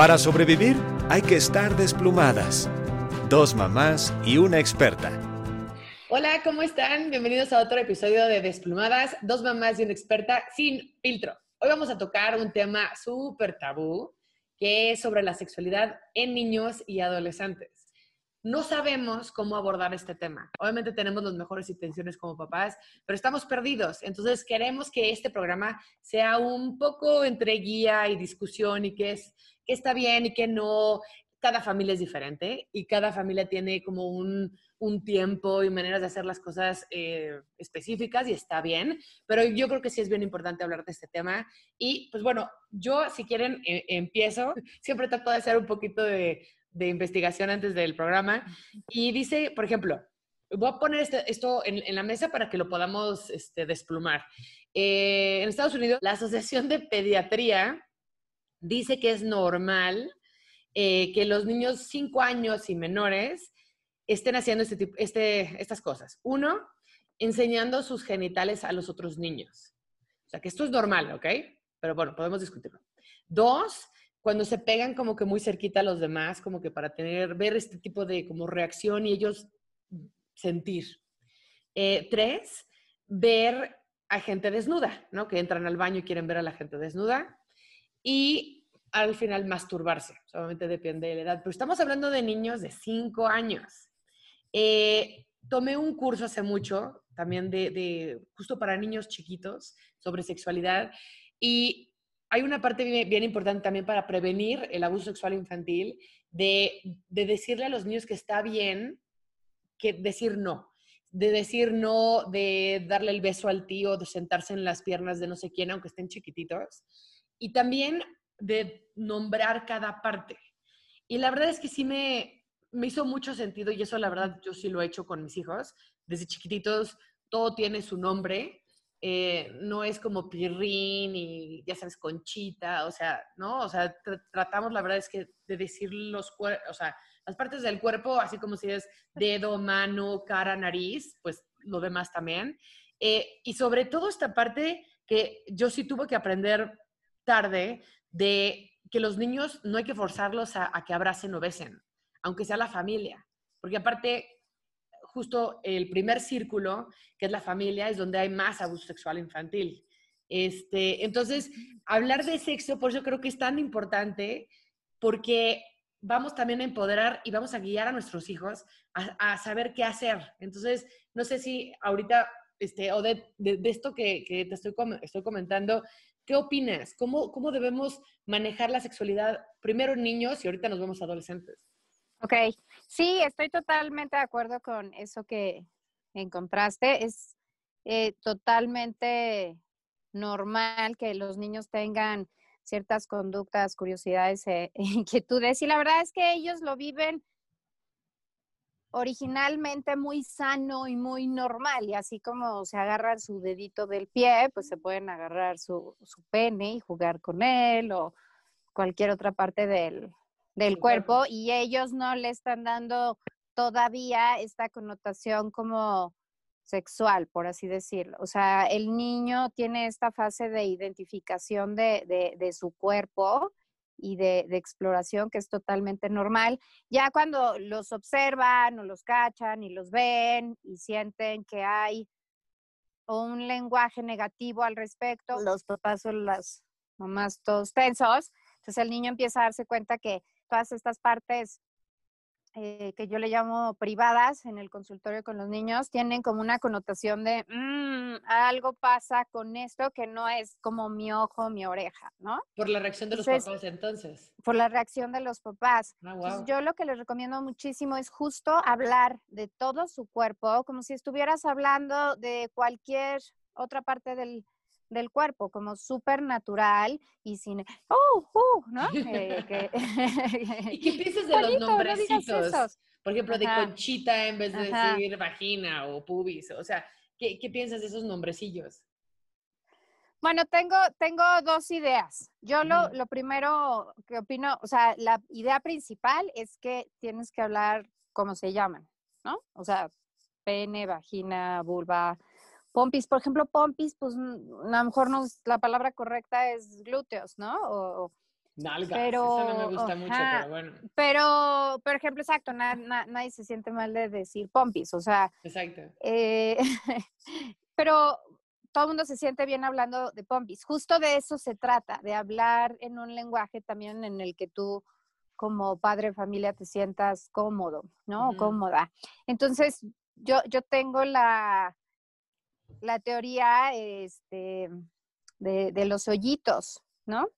Para sobrevivir hay que estar desplumadas. Dos mamás y una experta. Hola, ¿cómo están? Bienvenidos a otro episodio de Desplumadas, dos mamás y una experta sin filtro. Hoy vamos a tocar un tema súper tabú, que es sobre la sexualidad en niños y adolescentes no sabemos cómo abordar este tema. Obviamente tenemos las mejores intenciones como papás, pero estamos perdidos. Entonces queremos que este programa sea un poco entre guía y discusión y que, es, está bien y que no. Cada familia es diferente y cada familia tiene como un, tiempo y maneras de hacer las cosas eh, específicas y está bien, pero yo creo que sí es bien importante hablar de este tema. Y pues bueno, yo si quieren eh, empiezo, siempre trato de hacer un poquito de de investigación antes del programa y dice, por ejemplo, voy a poner este, esto en, la mesa para que lo podamos este, desplumar. Eh, en Estados Unidos, la Asociación de Pediatría dice que es normal eh, que los niños 5 años y menores estén haciendo este tipo, este, estas cosas. Uno, enseñando sus genitales a los otros niños. O sea, que esto es normal, ¿ok? Pero bueno, podemos discutirlo. Dos, cuando se pegan como que muy cerquita a los demás, como que para tener, ver este tipo de como reacción y ellos sentir. Eh, tres, ver a gente desnuda, ¿no? Que entran al baño y quieren ver a la gente desnuda. Y al final masturbarse, solamente depende de la edad. Pero estamos hablando de niños de cinco años. Eh, tomé un curso hace mucho, también de, de, justo para niños chiquitos, sobre sexualidad. Y hay una parte bien, importante también para prevenir el abuso sexual infantil, de, decirle a los niños que está bien que decir no, de decir no, de darle el beso al tío, de sentarse en las piernas de no sé quién, aunque estén chiquititos, y también de nombrar cada parte. Y la verdad es que sí me, me hizo mucho sentido y eso la verdad yo sí lo he hecho con mis hijos. Desde chiquititos todo tiene su nombre eh, no es como pirrín y ya sabes, conchita, o sea, ¿no? O sea, tratamos, la verdad es que de decir los o sea, las partes del cuerpo, así como si es dedo, mano, cara, nariz, pues lo demás también. Eh, y sobre todo esta parte que yo sí tuve que aprender tarde de que los niños no hay que forzarlos a, a que abracen o besen, aunque sea la familia, porque aparte justo el primer círculo, que es la familia, es donde hay más abuso sexual infantil. Este, entonces, hablar de sexo, por eso creo que es tan importante, porque vamos también a empoderar y vamos a guiar a nuestros hijos a, saber qué hacer. Entonces, no sé si ahorita, este, o de, esto que, te estoy, estoy comentando, ¿qué opinas? ¿Cómo, ¿Cómo debemos manejar la sexualidad primero niños y ahorita nos vemos adolescentes? Ok, sí, estoy totalmente de acuerdo con eso que encontraste. Es eh, totalmente normal que los niños tengan ciertas conductas, curiosidades, e inquietudes. Y la verdad es que ellos lo viven originalmente muy sano y muy normal. Y así como se agarran su dedito del pie, pues se pueden agarrar su, su pene y jugar con él o cualquier otra parte del, del cuerpo y ellos no le están dando todavía esta connotación como sexual, por así decirlo. O sea, el niño tiene esta fase de identificación de, de, su cuerpo y de, exploración que es totalmente normal. Ya cuando los observan o los cachan y los ven y sienten que hay un lenguaje negativo al respecto, los papás o las mamás todos tensos, entonces el niño empieza a darse cuenta que todas estas partes eh, que yo le llamo privadas en el consultorio con los niños tienen como una connotación de mm, algo pasa con esto que no es como mi ojo, mi oreja, ¿no? Por la reacción de los papás entonces. Por la reacción de los papás. Ah, yo lo que les recomiendo muchísimo es justo hablar de todo su cuerpo, como si estuvieras hablando de cualquier otra parte del, del cuerpo, como súper natural y sin, oh, uh, ¿no? Eh, ¿Y qué piensas de los nombrecitos? Por ejemplo, de conchita en vez de decir vagina o pubis. O sea, ¿qué, ¿qué, piensas de esos nombrecillos? Bueno, tengo, tengo dos ideas. Yo lo, lo primero que opino, o sea, la idea principal es que tienes que hablar como se llaman, ¿no? O sea, pene, vagina, vulva, Pompis, por ejemplo, pompis, pues a lo mejor no, la palabra correcta es glúteos, ¿no? O, Nalgas, pero, eso no me gusta mucho, pero bueno. Pero, por ejemplo, exacto, nadie se siente mal de decir pompis, o sea. Exacto. Eh, pero todo el mundo se siente bien hablando de pompis. Justo de eso se trata, de hablar en un lenguaje también en el que tú como padre de familia te sientas cómodo, ¿no? Cómoda. Entonces, yo, yo tengo la, la teoría este, de, de los hoyitos, ¿no?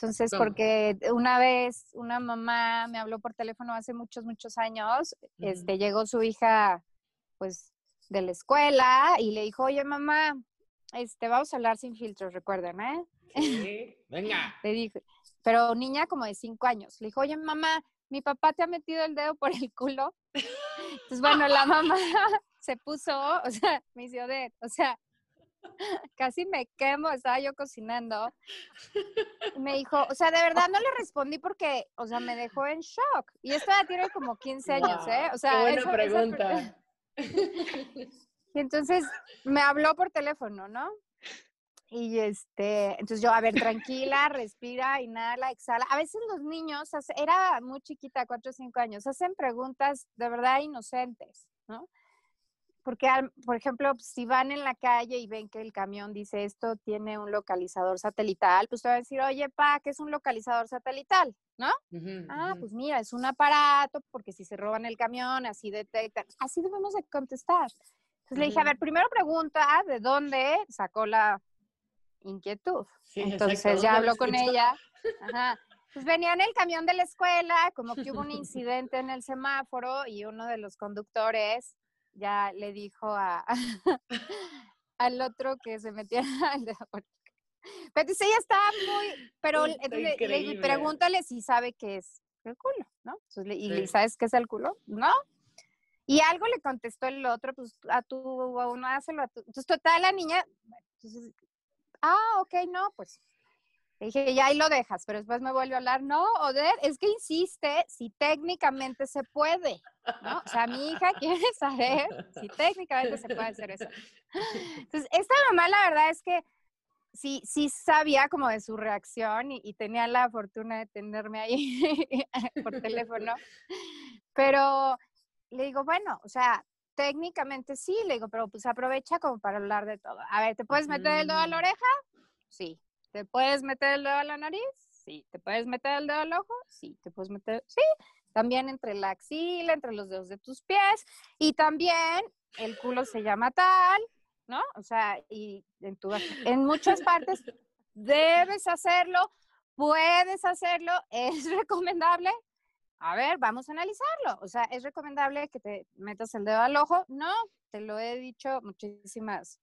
Entonces, porque una vez una mamá me habló por teléfono hace muchos, muchos años, este, llegó su hija, pues, de la escuela y le dijo, oye, mamá, este, vamos a hablar sin filtros, recuerden, ¿eh? Sí, venga. le dije, pero niña como de cinco años, le dijo, oye, mamá, mi papá te ha metido el dedo por el culo. Entonces, bueno, la mamá se puso, o sea, me hizo de, o sea, casi me quemo, estaba yo cocinando. me dijo, o sea, de verdad no le respondí porque, o sea, me dejó en shock. Y esto ya tiene como 15 años, ¿eh? O sea, qué buena pregunta. y entonces me habló por teléfono, ¿no? Y este, entonces yo, a ver, tranquila, respira, inhala, exhala. A veces los niños, era muy chiquita, cuatro o cinco años, hacen preguntas de verdad inocentes, ¿no? Porque, por ejemplo, si van en la calle y ven que el camión dice esto tiene un localizador satelital, pues te van a decir, oye, pa, ¿qué es un localizador satelital? ¿No? ah, pues mira, es un aparato, porque si se roban el camión, así detectan. Así debemos de contestar. Entonces le dije, a ver, primero pregunta de dónde sacó la inquietud. Entonces ya habló con ella. Ajá. Pues venía en el camión de la escuela, como que hubo un incidente en el semáforo y uno de los conductores ya le dijo a, al otro que se metía al de Pero ella está muy, pero le, pregúntale si sabe qué es el culo, ¿no? y le sabes qué es el culo, ¿no? Y algo le contestó el otro, pues a tu, a uno hácelo a tu. Entonces, total, la niña, entonces, ah, ok, no, pues le dije, ya ahí lo dejas, pero después me vuelve a hablar, no, Oder, es que insiste si técnicamente se puede, ¿no? O sea, mi hija quiere saber si técnicamente se puede hacer eso. Entonces, esta mamá la verdad es que sí, sí sabía como de su reacción y, tenía la fortuna de tenerme ahí por teléfono, pero le digo, bueno, o sea, técnicamente sí, le digo, pero pues aprovecha como para hablar de todo. A ver, ¿te puedes meter el dedo a la oreja? Sí. ¿Te puedes meter el dedo a la nariz? Sí. ¿Te puedes meter el dedo al ojo? Sí. ¿Te puedes meter? Sí. También entre la axila, entre los dedos de tus pies. Y también el culo se llama tal, ¿no? O sea, y en, tu, en muchas partes debes hacerlo, puedes hacerlo, es recomendable. A ver, vamos a analizarlo. O sea, ¿es recomendable que te metas el dedo al ojo? No, te lo he dicho muchísimas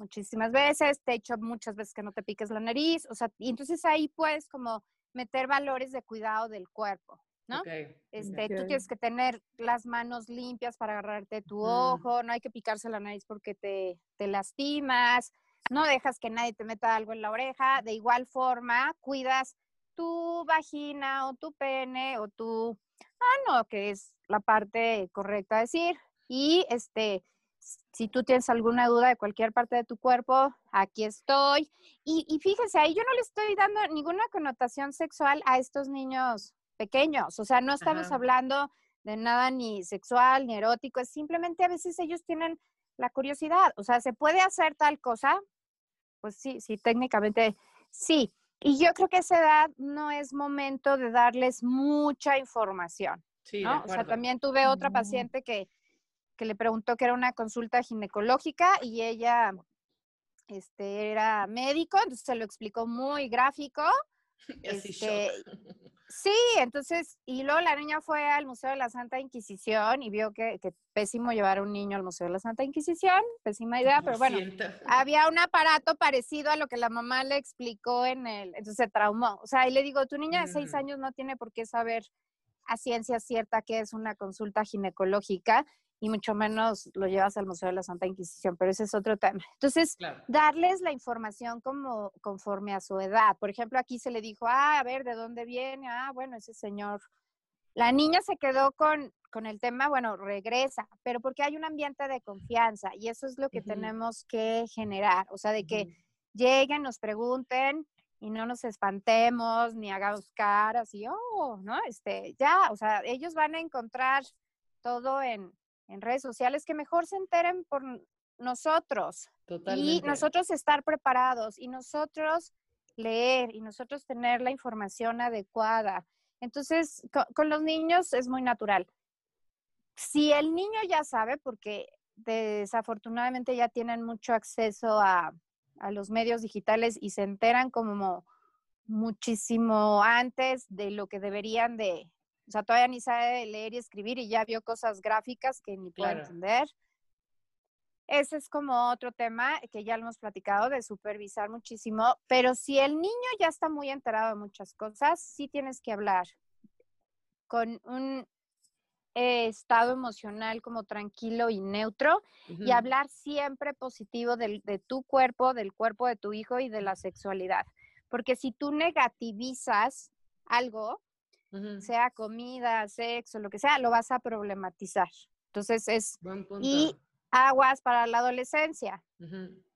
muchísimas veces, te he hecho muchas veces que no te piques la nariz, o sea, y entonces ahí puedes como meter valores de cuidado del cuerpo, ¿no? Este, Tú tienes que tener las manos limpias para agarrarte tu ojo, no hay que picarse la nariz porque te, te lastimas, no dejas que nadie te meta algo en la oreja, de igual forma, cuidas tu vagina o tu pene o tu ah, no, que es la parte correcta de decir, y este, si tú tienes alguna duda de cualquier parte de tu cuerpo, aquí estoy. Y, y fíjense, ahí yo no le estoy dando ninguna connotación sexual a estos niños pequeños. O sea, no estamos hablando de nada ni sexual ni erótico, es simplemente a veces ellos tienen la curiosidad. O sea, ¿se puede hacer tal cosa? Pues sí, sí, técnicamente sí. Y yo creo que a esa edad no es momento de darles mucha información. Sí, ¿no? O sea, también tuve otra paciente que que le preguntó que era una consulta ginecológica y ella este, era médico, entonces se lo explicó muy gráfico. Este, sí, entonces, y luego la niña fue al Museo de la Santa Inquisición y vio que, que pésimo llevar a un niño al Museo de la Santa Inquisición, pésima idea, pero bueno, había un aparato parecido a lo que la mamá le explicó en el, entonces se traumó. O sea, y le digo, tu niña de seis años no tiene por qué saber a ciencia cierta que es una consulta ginecológica y mucho menos lo llevas al Museo de la Santa Inquisición, pero ese es otro tema. Entonces, darles la información como conforme a su edad. Por ejemplo, aquí se le dijo, ah, a ver, ¿de dónde viene? Ah, bueno, ese señor. La niña se quedó con, con el tema, bueno, regresa, pero porque hay un ambiente de confianza y eso es lo que tenemos que generar, o sea, de que lleguen, nos pregunten, y no nos espantemos ni hagamos caras y, oh, ¿no? Este, ya, o sea, ellos van a encontrar todo en, en redes sociales que mejor se enteren por nosotros. Totalmente. Y nosotros estar preparados y nosotros leer y nosotros tener la información adecuada. Entonces, con, los niños es muy natural. Si el niño ya sabe, porque desafortunadamente ya tienen mucho acceso a, a los medios digitales y se enteran como muchísimo antes de lo que deberían de, o sea, todavía ni sabe leer y escribir y ya vio cosas gráficas que ni puede entender. Ese es como otro tema que ya lo hemos platicado de supervisar muchísimo, pero si el niño ya está muy enterado de muchas cosas, sí tienes que hablar con un estado emocional como tranquilo y neutro y hablar siempre positivo de tu cuerpo, del cuerpo de tu hijo y de la sexualidad. Porque si tú negativizas algo, sea comida, sexo, lo que sea, lo vas a problematizar. Entonces es... Y aguas para la adolescencia.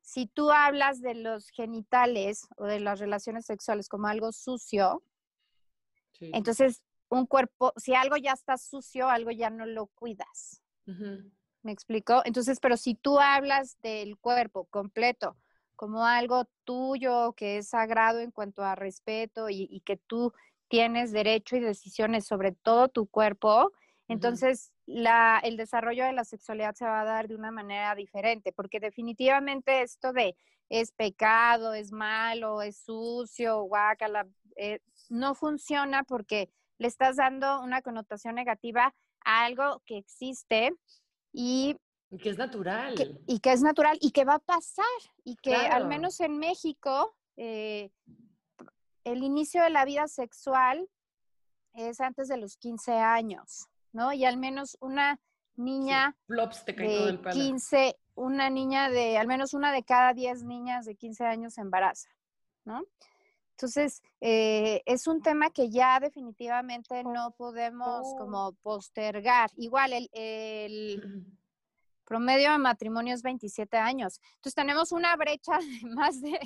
Si tú hablas de los genitales o de las relaciones sexuales como algo sucio, entonces un cuerpo, si algo ya está sucio, algo ya no lo cuidas. ¿Me explico? Entonces, pero si tú hablas del cuerpo completo como algo tuyo que es sagrado en cuanto a respeto y, y que tú tienes derecho y decisiones sobre todo tu cuerpo, entonces, la, el desarrollo de la sexualidad se va a dar de una manera diferente, porque definitivamente esto de es pecado, es malo, es sucio, guácala, eh, no funciona porque le estás dando una connotación negativa a algo que existe y que es natural. y que es natural y que va a pasar. Y que al menos en México, eh, el inicio de la vida sexual es antes de los 15 años. ¿no? Y al menos una niña de 15, una niña de, al menos una de cada 10 niñas de 15 años se embaraza, ¿no? Entonces, eh, es un tema que ya definitivamente no podemos oh. como postergar. Igual, el, el promedio de matrimonio es 27 años. Entonces, tenemos una brecha de más de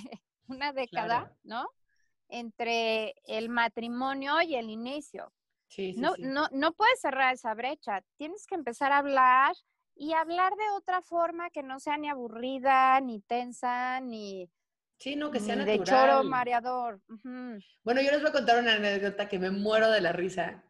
una década, ¿no? Entre el matrimonio y el inicio no, no, no puedes cerrar esa brecha. Tienes que empezar a hablar y hablar de otra forma que no sea ni aburrida, ni tensa, ni, Sí, no, que sea De choro mareador. Bueno, yo les voy a contar una anécdota que me muero de la risa.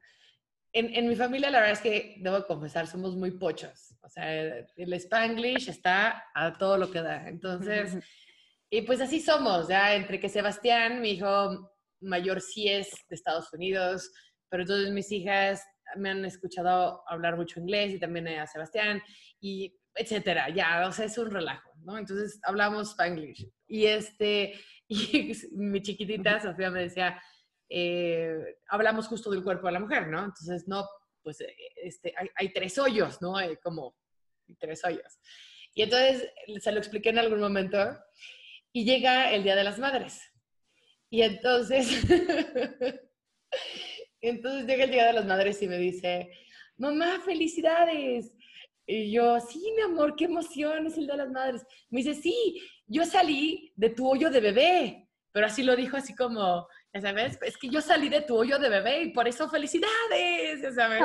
En, en, mi familia, la verdad es que, debo confesar, somos muy pochos. O sea, el Spanglish está a todo lo que da. Entonces, y pues así somos, ya, entre que Sebastián, mi hijo mayor, sí es de Estados Unidos, pero entonces mis hijas me han escuchado hablar mucho inglés y también a Sebastián y etcétera, ya, o sea, es un relajo, ¿no? Entonces hablamos spanglish y este, y mi chiquitita Sofía me decía, eh, hablamos justo del cuerpo de la mujer, ¿no? Entonces, no, pues este, hay, tres hoyos, ¿no? Hay como tres hoyos. Y entonces se lo expliqué en algún momento y llega el Día de las Madres. Y entonces Entonces llega el Día de las Madres y me dice, mamá, felicidades. Y yo, sí, mi amor, qué emoción, es el Día de las Madres. Me dice, sí, yo salí de tu hoyo de bebé, pero así lo dijo así como, ya sabes, es que yo salí de tu hoyo de bebé y por eso felicidades, ya sabes.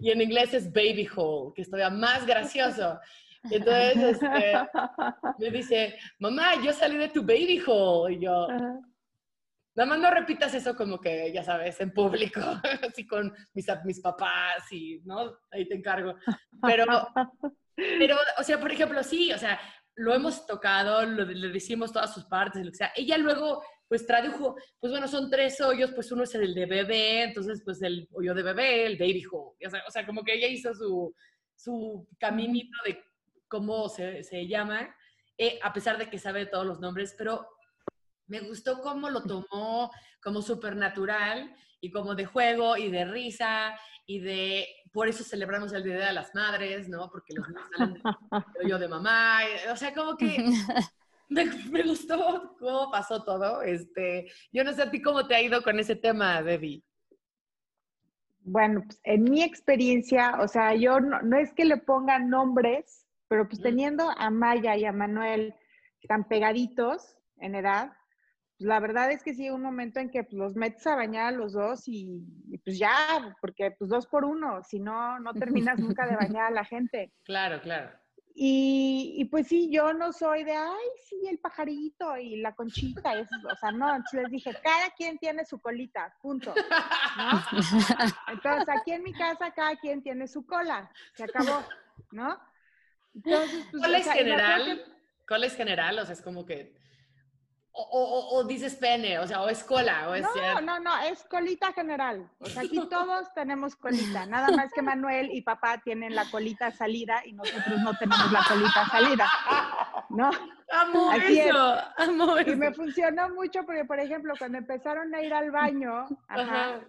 Y en inglés es baby hole, que es todavía más gracioso. Entonces, este, me dice, mamá, yo salí de tu baby hole. Y yo, Nada más no repitas eso como que, ya sabes, en público, así con mis, mis papás y, ¿no? Ahí te encargo. Pero, pero, o sea, por ejemplo, sí, o sea, lo hemos tocado, le decimos todas sus partes, lo que sea. Ella luego, pues, tradujo, pues, bueno, son tres hoyos, pues, uno es el de bebé, entonces, pues, el hoyo de bebé, el baby hole. O sea, o sea como que ella hizo su, su caminito de cómo se, se llama, eh, a pesar de que sabe todos los nombres, pero me gustó cómo lo tomó como supernatural y como de juego y de risa y de, por eso celebramos el Día de las Madres, ¿no? Porque los niños salen de, yo de mamá, o sea, como que me, gustó cómo pasó todo. Este, yo no sé a ti cómo te ha ido con ese tema, Debbie. Bueno, pues en mi experiencia, o sea, yo no, no es que le pongan nombres, pero pues teniendo a Maya y a Manuel tan pegaditos en edad, la verdad es que sí, un momento en que pues, los metes a bañar a los dos y, y, pues ya, porque pues dos por uno, si no, no terminas nunca de bañar a la gente. Claro, claro. Y, y, pues sí, yo no soy de, ay, sí, el pajarito y la conchita, y eso, o sea, no, entonces les dije, cada quien tiene su colita, punto. ¿no? Entonces, aquí en mi casa, cada quien tiene su cola, se acabó, ¿no? Entonces, pues, ¿Cuál es o sea, general? Que... ¿Cuál es general? O sea, es como que o, o, o, dices pene, o sea, o es cola, o es... No, no, no, es colita general. O sea, aquí todos tenemos colita. Nada más que Manuel y papá tienen la colita salida y nosotros no tenemos la colita salida. ¿No? Amo Así eso, es. amo Y me funcionó mucho porque, por ejemplo, cuando empezaron a ir al baño, ajá, ajá.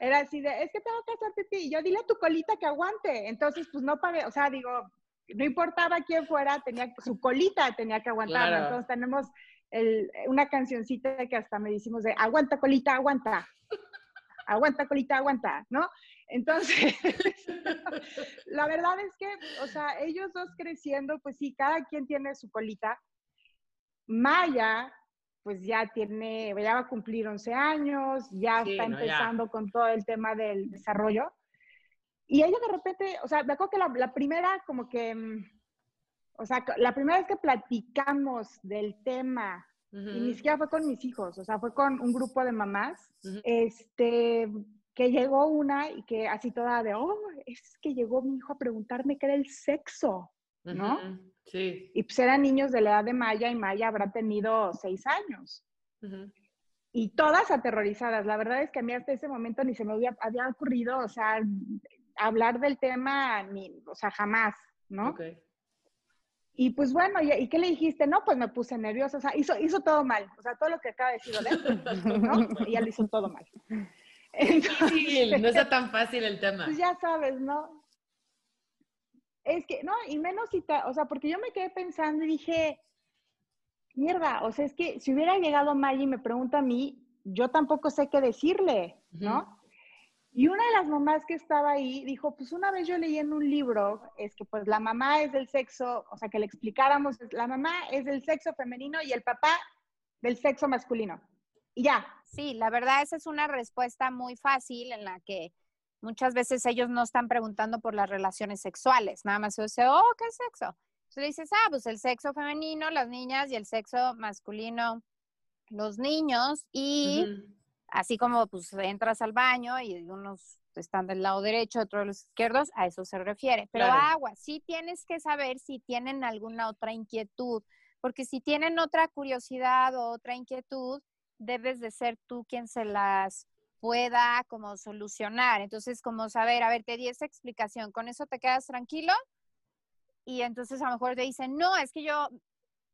era así de, es que tengo que hacer pipí. Y yo, dile a tu colita que aguante. Entonces, pues no pagué, o sea, digo, no importaba quién fuera, tenía su colita tenía que aguantar. Claro. Entonces tenemos el, una cancioncita que hasta me decimos de aguanta colita, aguanta, aguanta colita, aguanta, ¿no? Entonces, la verdad es que, o sea, ellos dos creciendo, pues sí, cada quien tiene su colita. Maya, pues ya tiene, ya va a cumplir 11 años, ya sí, está no, empezando ya. con todo el tema del desarrollo. Y ella de repente, o sea, me acuerdo que la, la primera como que mm, o sea, la primera vez que platicamos del tema, uh -huh. y ni siquiera fue con mis hijos, o sea, fue con un grupo de mamás, uh -huh. este, que llegó una y que así toda de, oh, es que llegó mi hijo a preguntarme qué era el sexo, ¿no? Uh -huh. Sí. Y pues eran niños de la edad de Maya y Maya habrá tenido seis años. Y todas aterrorizadas. La verdad es que a mí hasta ese momento ni se me había, había ocurrido, o sea, hablar del tema, ni, o sea, jamás, ¿no? Okay. Y pues bueno, ¿y, ¿y, qué le dijiste? No, pues me puse nerviosa, o sea, hizo, hizo todo mal, o sea, todo lo que acaba de decir, ¿no? Ella lo hizo todo mal. Entonces, no está tan fácil el tema. Pues ya sabes, ¿no? Es que, no, y menos si, ta, o sea, porque yo me quedé pensando y dije, mierda, o sea, es que si hubiera llegado Maggie y me pregunta a mí, yo tampoco sé qué decirle, ¿no? Uh -huh. Y una de las mamás que estaba ahí dijo, pues una vez yo leí en un libro, es que pues la mamá es del sexo, o sea, que le explicáramos, la mamá es del sexo femenino y el papá del sexo masculino. Y ya. Sí, la verdad esa es una respuesta muy fácil en la que muchas veces ellos no están preguntando por las relaciones sexuales, nada más se dice, oh, ¿qué es sexo? Entonces dices, ah, pues el sexo femenino, las niñas, y el sexo masculino, los niños, y... Uh -huh así como pues entras al baño y unos están del lado derecho, otros los izquierdos, a eso se refiere. Pero claro. agua, sí tienes que saber si tienen alguna otra inquietud, porque si tienen otra curiosidad o otra inquietud, debes de ser tú quien se las pueda como solucionar. Entonces, como saber, a ver, te di esa explicación, ¿con eso te quedas tranquilo? Y entonces a lo mejor te dicen, no, es que yo,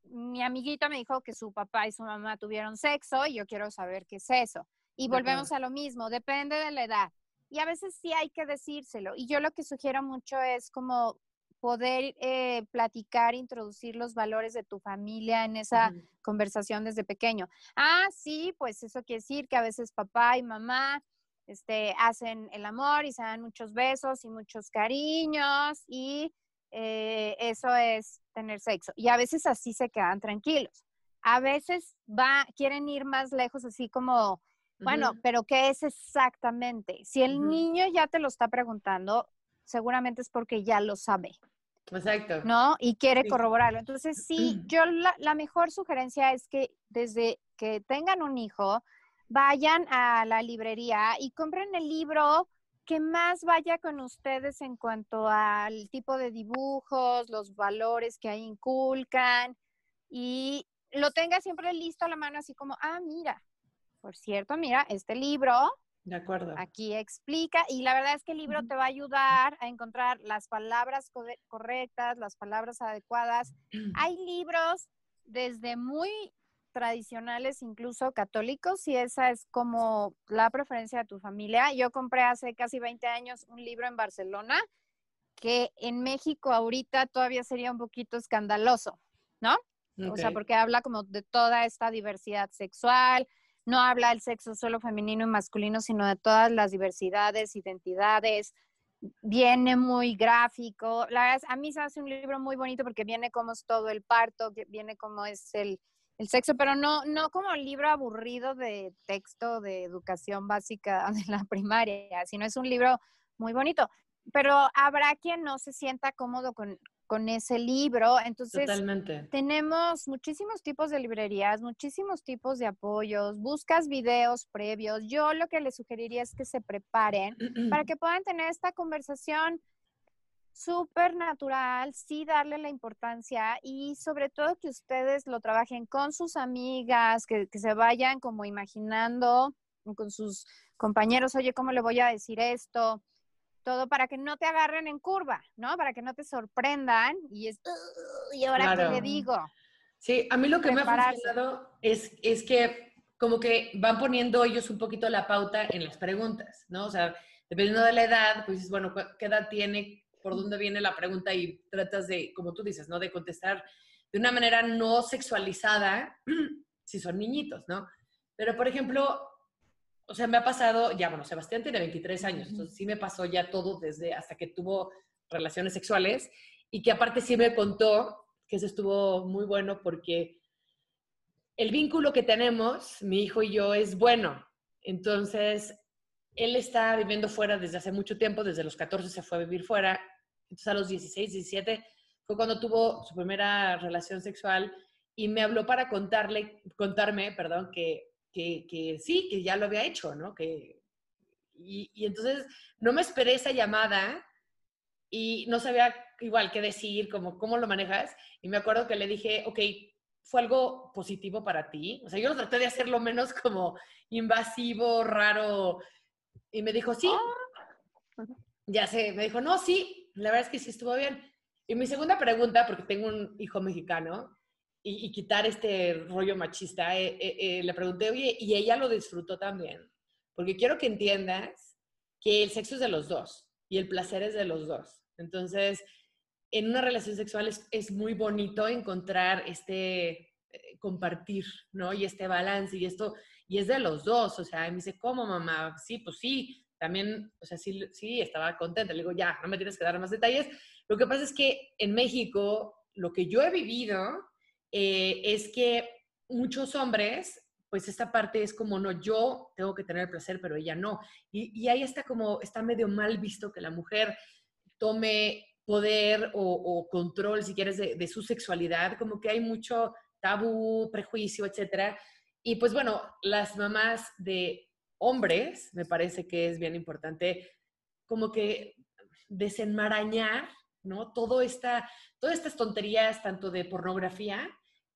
mi amiguita me dijo que su papá y su mamá tuvieron sexo y yo quiero saber qué es eso. Y volvemos a lo mismo, depende de la edad. Y a veces sí hay que decírselo. Y yo lo que sugiero mucho es como poder eh, platicar, introducir los valores de tu familia en esa uh -huh. conversación desde pequeño. Ah, sí, pues eso quiere decir que a veces papá y mamá este, hacen el amor y se dan muchos besos y muchos cariños y eh, eso es tener sexo. Y a veces así se quedan tranquilos. A veces va, quieren ir más lejos, así como bueno, uh -huh. pero ¿qué es exactamente? Si el uh -huh. niño ya te lo está preguntando, seguramente es porque ya lo sabe. Exacto. ¿No? Y quiere sí. corroborarlo. Entonces, sí, yo la, la, mejor sugerencia es que desde que tengan un hijo, vayan a la librería y compren el libro que más vaya con ustedes en cuanto al tipo de dibujos, los valores que ahí inculcan y lo tenga siempre listo a la mano, así como, ah, mira, por cierto, mira, este libro. De acuerdo. Aquí explica, y la verdad es que el libro te va a ayudar a encontrar las palabras correctas, las palabras adecuadas. Hay libros desde muy tradicionales, incluso católicos, y esa es como la preferencia de tu familia. Yo compré hace casi 20 años un libro en Barcelona que en México ahorita todavía sería un poquito escandaloso, ¿no? Okay. O sea, porque habla como de toda esta diversidad sexual, no habla del sexo solo femenino y masculino, sino de todas las diversidades, identidades. Viene muy gráfico. La verdad, a mí se hace un libro muy bonito porque viene como es todo el parto, viene como es el, el sexo, pero no, no como libro aburrido de texto de educación básica de la primaria, sino es un libro muy bonito. Pero habrá quien no se sienta cómodo con, con ese libro. Entonces, tenemos muchísimos tipos de librerías, muchísimos tipos de apoyos, buscas videos previos. Yo lo que les sugeriría es que se preparen para que puedan tener esta conversación súper natural, sí darle la importancia y sobre todo que ustedes lo trabajen con sus amigas, que, que se vayan como imaginando con sus compañeros, oye, ¿cómo le voy a decir esto? Todo para que no te agarren en curva, ¿no? Para que no te sorprendan y es, ¿y ahora qué le digo? Sí, a mí lo que me ha funcionado es, es que como que van poniendo ellos un poquito la pauta en las preguntas, ¿no? O sea, dependiendo de la edad, pues dices, bueno, ¿qué edad tiene? ¿Por dónde viene la pregunta? Y tratas de, como tú dices, ¿no? De contestar de una manera no sexualizada si son niñitos, ¿no? Pero, por ejemplo, o sea, me ha pasado, ya bueno, Sebastián tiene 23 años, entonces sí me pasó ya todo desde hasta que tuvo relaciones sexuales y que aparte sí me contó que eso estuvo muy bueno porque el vínculo que tenemos, mi hijo y yo, es bueno. Entonces, él está viviendo fuera desde hace mucho tiempo, desde los 14 se fue a vivir fuera, entonces a los 16, 17 fue cuando tuvo su primera relación sexual y me habló para contarle, contarme, perdón, que que, sí, que ya lo había hecho, ¿no? Que, y, entonces no me esperé esa llamada y no sabía igual qué decir, como cómo lo manejas. Y me acuerdo que le dije, ok, fue algo positivo para ti. O sea, yo lo traté de hacer lo menos como invasivo, raro. Y me dijo, sí. Ah. Ya sé, me dijo, no, sí, la verdad es que sí estuvo bien. Y mi segunda pregunta, porque tengo un hijo mexicano, y, quitar este rollo machista, eh, eh, eh, le pregunté, oye, y ella lo disfrutó también, porque quiero que entiendas que el sexo es de los dos y el placer es de los dos. Entonces, en una relación sexual es, muy bonito encontrar este compartir, ¿no? Y este balance y esto, y es de los dos, o sea, me dice, ¿cómo mamá? Sí, pues sí, también, o sea, sí, sí, estaba contenta. Le digo, ya, no me tienes que dar más detalles. Lo que pasa es que en México, lo que yo he vivido eh, es que muchos hombres, pues esta parte es como, no, yo tengo que tener el placer, pero ella no. Y, ahí está como, está medio mal visto que la mujer tome poder o, control, si quieres, de, su sexualidad, como que hay mucho tabú, prejuicio, etcétera. Y pues bueno, las mamás de hombres, me parece que es bien importante como que desenmarañar ¿no? Todo esta, todas estas tonterías, tanto de pornografía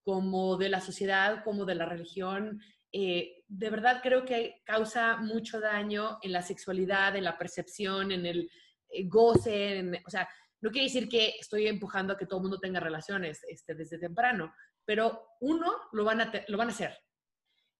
como de la sociedad, como de la religión, eh, de verdad creo que causa mucho daño en la sexualidad, en la percepción, en el eh, goce, o sea, no quiere decir que estoy empujando a que todo el mundo tenga relaciones este, desde temprano, pero uno lo van, a lo van a hacer.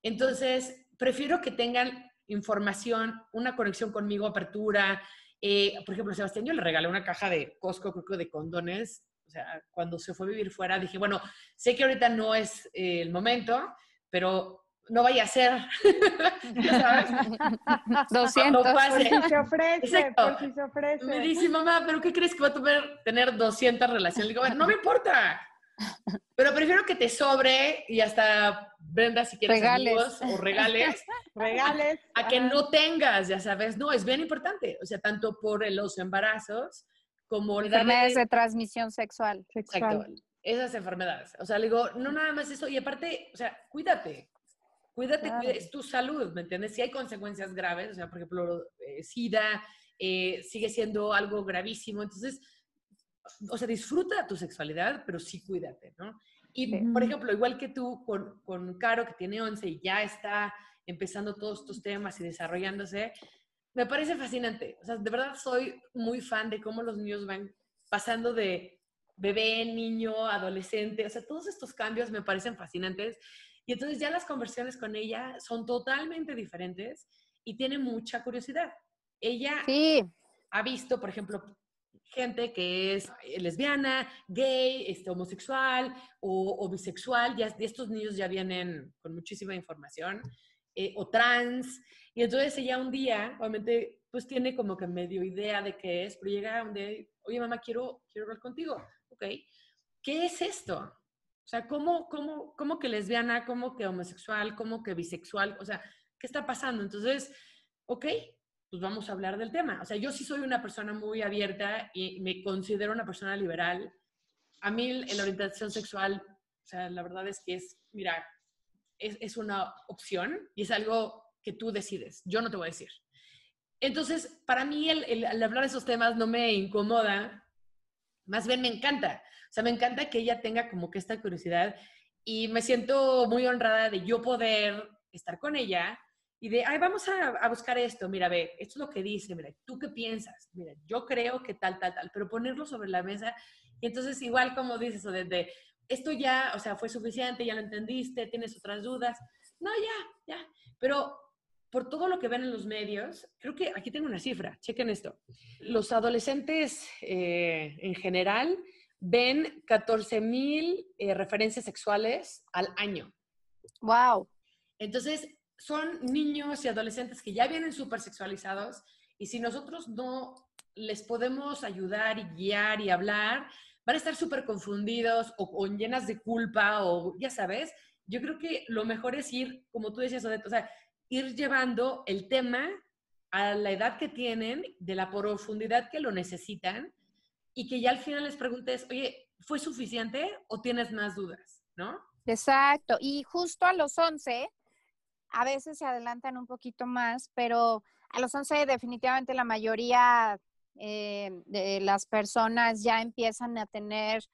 Entonces, prefiero que tengan información, una conexión conmigo, apertura, eh, por ejemplo, Sebastián, yo le regalé una caja de Costco, creo que de condones. O sea, cuando se fue a vivir fuera, dije, bueno, sé que ahorita no es eh, el momento, pero no vaya a ser. ya sabes. 200. Por si se ofrece, por si se ofrece. Me dice, mamá, ¿pero qué crees que va a tener, tener 200 relaciones? Le digo, bueno, no me importa. Pero prefiero que te sobre y hasta vendas si quieres amigos o regales. regales. A, que no tengas, ya sabes. No, es bien importante. O sea, tanto por los embarazos como... Enfermedades de transmisión sexual. Exacto. Esas enfermedades. O sea, le digo, no nada más eso. Y aparte, o sea, cuídate. Cuídate, es tu salud, ¿me entiendes? Si hay consecuencias graves, o sea, por ejemplo, eh, SIDA eh, sigue siendo algo gravísimo. Entonces, o sea, disfruta tu sexualidad, pero sí cuídate, ¿no? Y, por ejemplo, igual que tú con, con Caro, que tiene 11 y ya está empezando todos estos temas y desarrollándose, me parece fascinante. O sea, de verdad soy muy fan de cómo los niños van pasando de bebé, niño, adolescente. O sea, todos estos cambios me parecen fascinantes. Y entonces ya las conversiones con ella son totalmente diferentes y tiene mucha curiosidad. Ella sí. ha visto, por ejemplo, gente que es eh, lesbiana, gay, este, homosexual o, bisexual, ya, estos niños ya vienen con muchísima información, eh, o trans, y entonces ella un día, obviamente, pues tiene como que medio idea de qué es, pero llega un día, oye mamá, quiero, quiero hablar contigo, ok, ¿qué es esto? O sea, ¿cómo, cómo, cómo que lesbiana, cómo que homosexual, cómo que bisexual? O sea, ¿qué está pasando? Entonces, ok, pues vamos a hablar del tema. O sea, yo sí soy una persona muy abierta y me considero una persona liberal. A mí la orientación sexual, o sea, la verdad es que es, mira, es, es una opción y es algo que tú decides. Yo no te voy a decir. Entonces, para mí el, hablar de esos temas no me incomoda, más bien me encanta. O sea, me encanta que ella tenga como que esta curiosidad y me siento muy honrada de yo poder estar con ella y de, ay, vamos a, buscar esto, mira, ve, esto es lo que dice, mira, ¿tú qué piensas? Mira, yo creo que tal, tal, tal, pero ponerlo sobre la mesa y entonces igual como dices, o desde, esto ya, o sea, fue suficiente, ya lo entendiste, tienes otras dudas, no, ya, ya, pero por todo lo que ven en los medios, creo que aquí tengo una cifra, chequen esto, los adolescentes eh, en general ven 14 mil eh, referencias sexuales al año. Wow. Entonces, son niños y adolescentes que ya vienen súper sexualizados y si nosotros no les podemos ayudar y guiar y hablar, van a estar súper confundidos o, llenas de culpa o ya sabes, yo creo que lo mejor es ir, como tú decías, Odette, o sea, ir llevando el tema a la edad que tienen, de la profundidad que lo necesitan y que ya al final les preguntes, oye, ¿fue suficiente o tienes más dudas? ¿No? Exacto. Y justo a los 11 a veces se adelantan un poquito más, pero a los 11 definitivamente la mayoría eh, de las personas ya empiezan a tener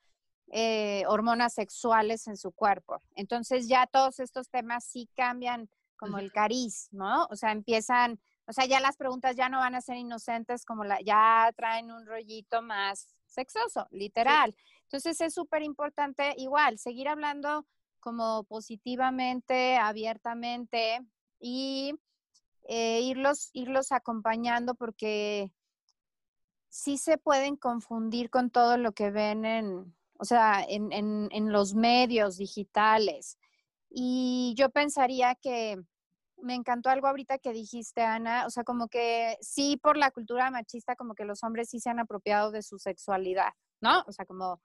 eh, hormonas sexuales en su cuerpo. Entonces ya todos estos temas sí cambian como el cariz, ¿no? O sea, empiezan, o sea, ya las preguntas ya no van a ser inocentes como la, ya traen un rollito más sexoso, literal. Entonces es súper importante igual seguir hablando como positivamente, abiertamente y eh, irlos, irlos acompañando porque sí se pueden confundir con todo lo que ven en, o sea, en, en, en los medios digitales. Y yo pensaría que me encantó algo ahorita que dijiste, Ana, o sea, como que sí por la cultura machista, como que los hombres sí se han apropiado de su sexualidad, ¿no? O sea, como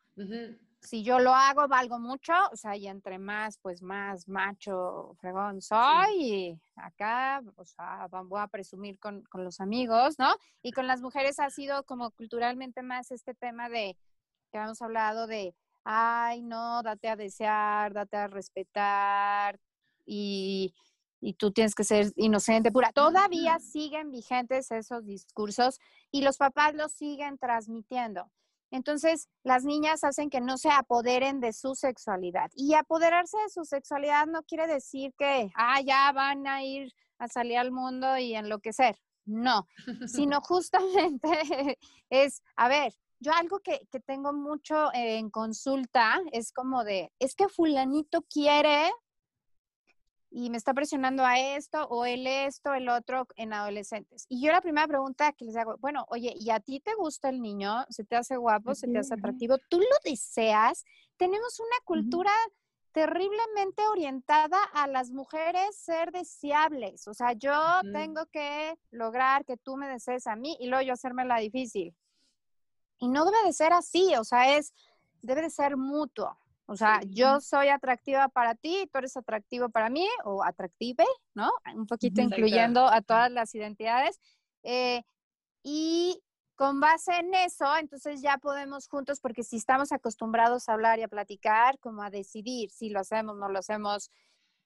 si yo lo hago, valgo mucho, o sea, y entre más, pues más macho, fregón soy, y acá, o sea, voy a presumir con, con, los amigos, ¿no? Y con las mujeres ha sido como culturalmente más este tema de, que hemos hablado de, ay, no, date a desear, date a respetar, y, y tú tienes que ser inocente, pura. Todavía siguen vigentes esos discursos y los papás los siguen transmitiendo. Entonces, las niñas hacen que no se apoderen de su sexualidad. Y apoderarse de su sexualidad no quiere decir que, ah, ya van a ir a salir al mundo y enloquecer. No, sino justamente es, a ver, yo algo que, que tengo mucho en consulta es como de, es que fulanito quiere y me está presionando a esto o él esto, el otro en adolescentes. Y yo la primera pregunta que les hago, bueno, oye, ¿y a ti te gusta el niño? ¿Se te hace guapo? ¿Se te hace atractivo? ¿Tú lo deseas? Tenemos una cultura terriblemente orientada a las mujeres ser deseables. O sea, yo tengo que lograr que tú me desees a mí y luego yo hacerme la difícil. Y no debe de ser así, o sea, es, debe de ser mutuo. O sea, yo soy atractiva para ti, tú eres atractivo para mí o atractive, ¿no? Un poquito incluyendo a todas las identidades. Eh, y con base en eso, entonces ya podemos juntos, porque si estamos acostumbrados a hablar y a platicar, como a decidir si lo hacemos, no lo hacemos,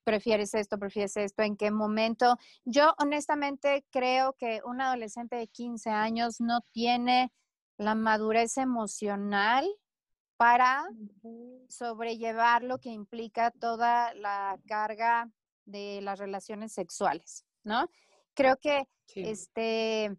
prefieres esto, prefieres esto, en qué momento. Yo honestamente creo que un adolescente de 15 años no tiene la madurez emocional para sobrellevar lo que implica toda la carga de las relaciones sexuales, ¿no? Creo que este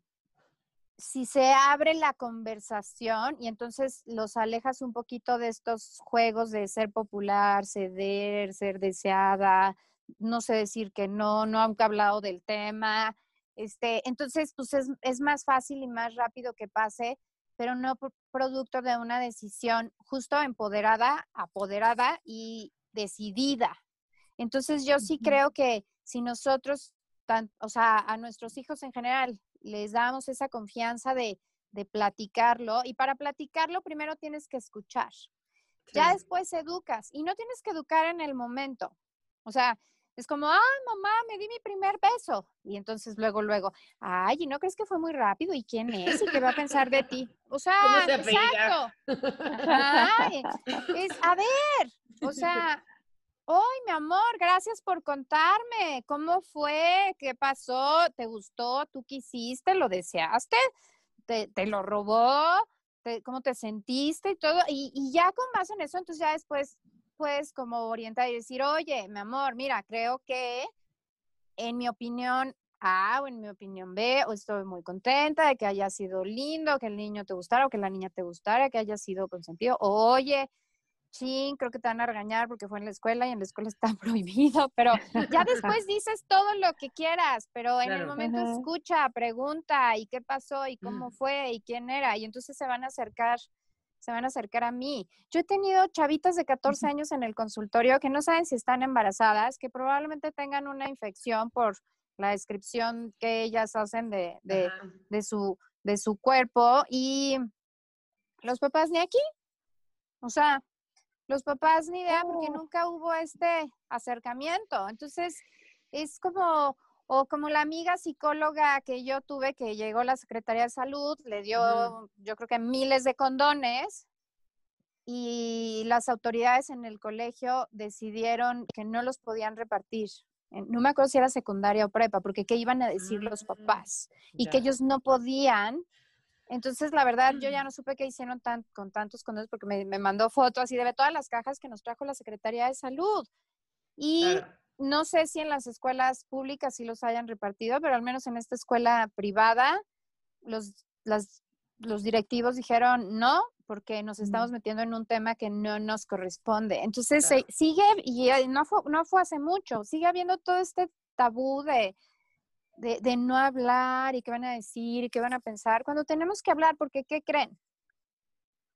si se abre la conversación y entonces los alejas un poquito de estos juegos de ser popular, ceder, ser deseada, no sé decir que no, no han hablado del tema, este, entonces pues es, es más fácil y más rápido que pase pero no producto de una decisión justo empoderada, apoderada y decidida. Entonces yo sí creo que si nosotros, o sea, a nuestros hijos en general, les damos esa confianza de, de platicarlo, y para platicarlo primero tienes que escuchar. Ya después educas y no tienes que educar en el momento. O sea, es como, ay, mamá, me di mi primer beso. Y entonces luego, luego, ay, ¿y no crees que fue muy rápido? ¿Y quién es? ¿Y qué va a pensar de ti? O sea, exacto. Ay, es, a ver, o sea, ¡Ay, mi amor! Gracias por contarme. ¿Cómo fue? ¿Qué pasó? ¿Te gustó? ¿Tú quisiste? ¿Lo deseaste? ¿Te, te lo robó? ¿Cómo te sentiste y todo? Y, y, ya con base en eso, entonces ya después puedes como orientar y decir, oye, mi amor, mira, creo que en mi opinión A o en mi opinión B, o estoy muy contenta de que haya sido lindo, que el niño te gustara o que la niña te gustara, que haya sido consentido. oye, sí, creo que te van a regañar porque fue en la escuela y en la escuela está prohibido, pero ya después dices todo lo que quieras, pero en el momento escucha, pregunta y qué pasó y cómo mm. fue y quién era y entonces se van a acercar se van a acercar a mí. Yo he tenido chavitas de 14 años en el consultorio que no saben si están embarazadas, que probablemente tengan una infección por la descripción que ellas hacen de, de, de su, de su cuerpo y los papás ni aquí. O sea, los papás ni idea porque oh. nunca hubo este acercamiento. Entonces, es como, o como la amiga psicóloga que yo tuve que llegó a la Secretaría de Salud, le dio, yo creo que miles de condones y las autoridades en el colegio decidieron que no los podían repartir. No me acuerdo si era secundaria o prepa, porque qué iban a decir los mm, papás y que ellos no podían entonces, la verdad, yo ya no supe qué hicieron tan, con tantos condones porque me, mandó fotos y de todas las cajas que nos trajo la Secretaría de Salud. Y no sé si en las escuelas públicas sí los hayan repartido, pero al menos en esta escuela privada, los, los directivos dijeron no, porque nos estamos metiendo en un tema que no nos corresponde. Entonces, sigue, y no fue, no fue hace mucho, sigue habiendo todo este tabú de de, no hablar y qué van a decir y qué van a pensar, cuando tenemos que hablar, porque ¿qué creen?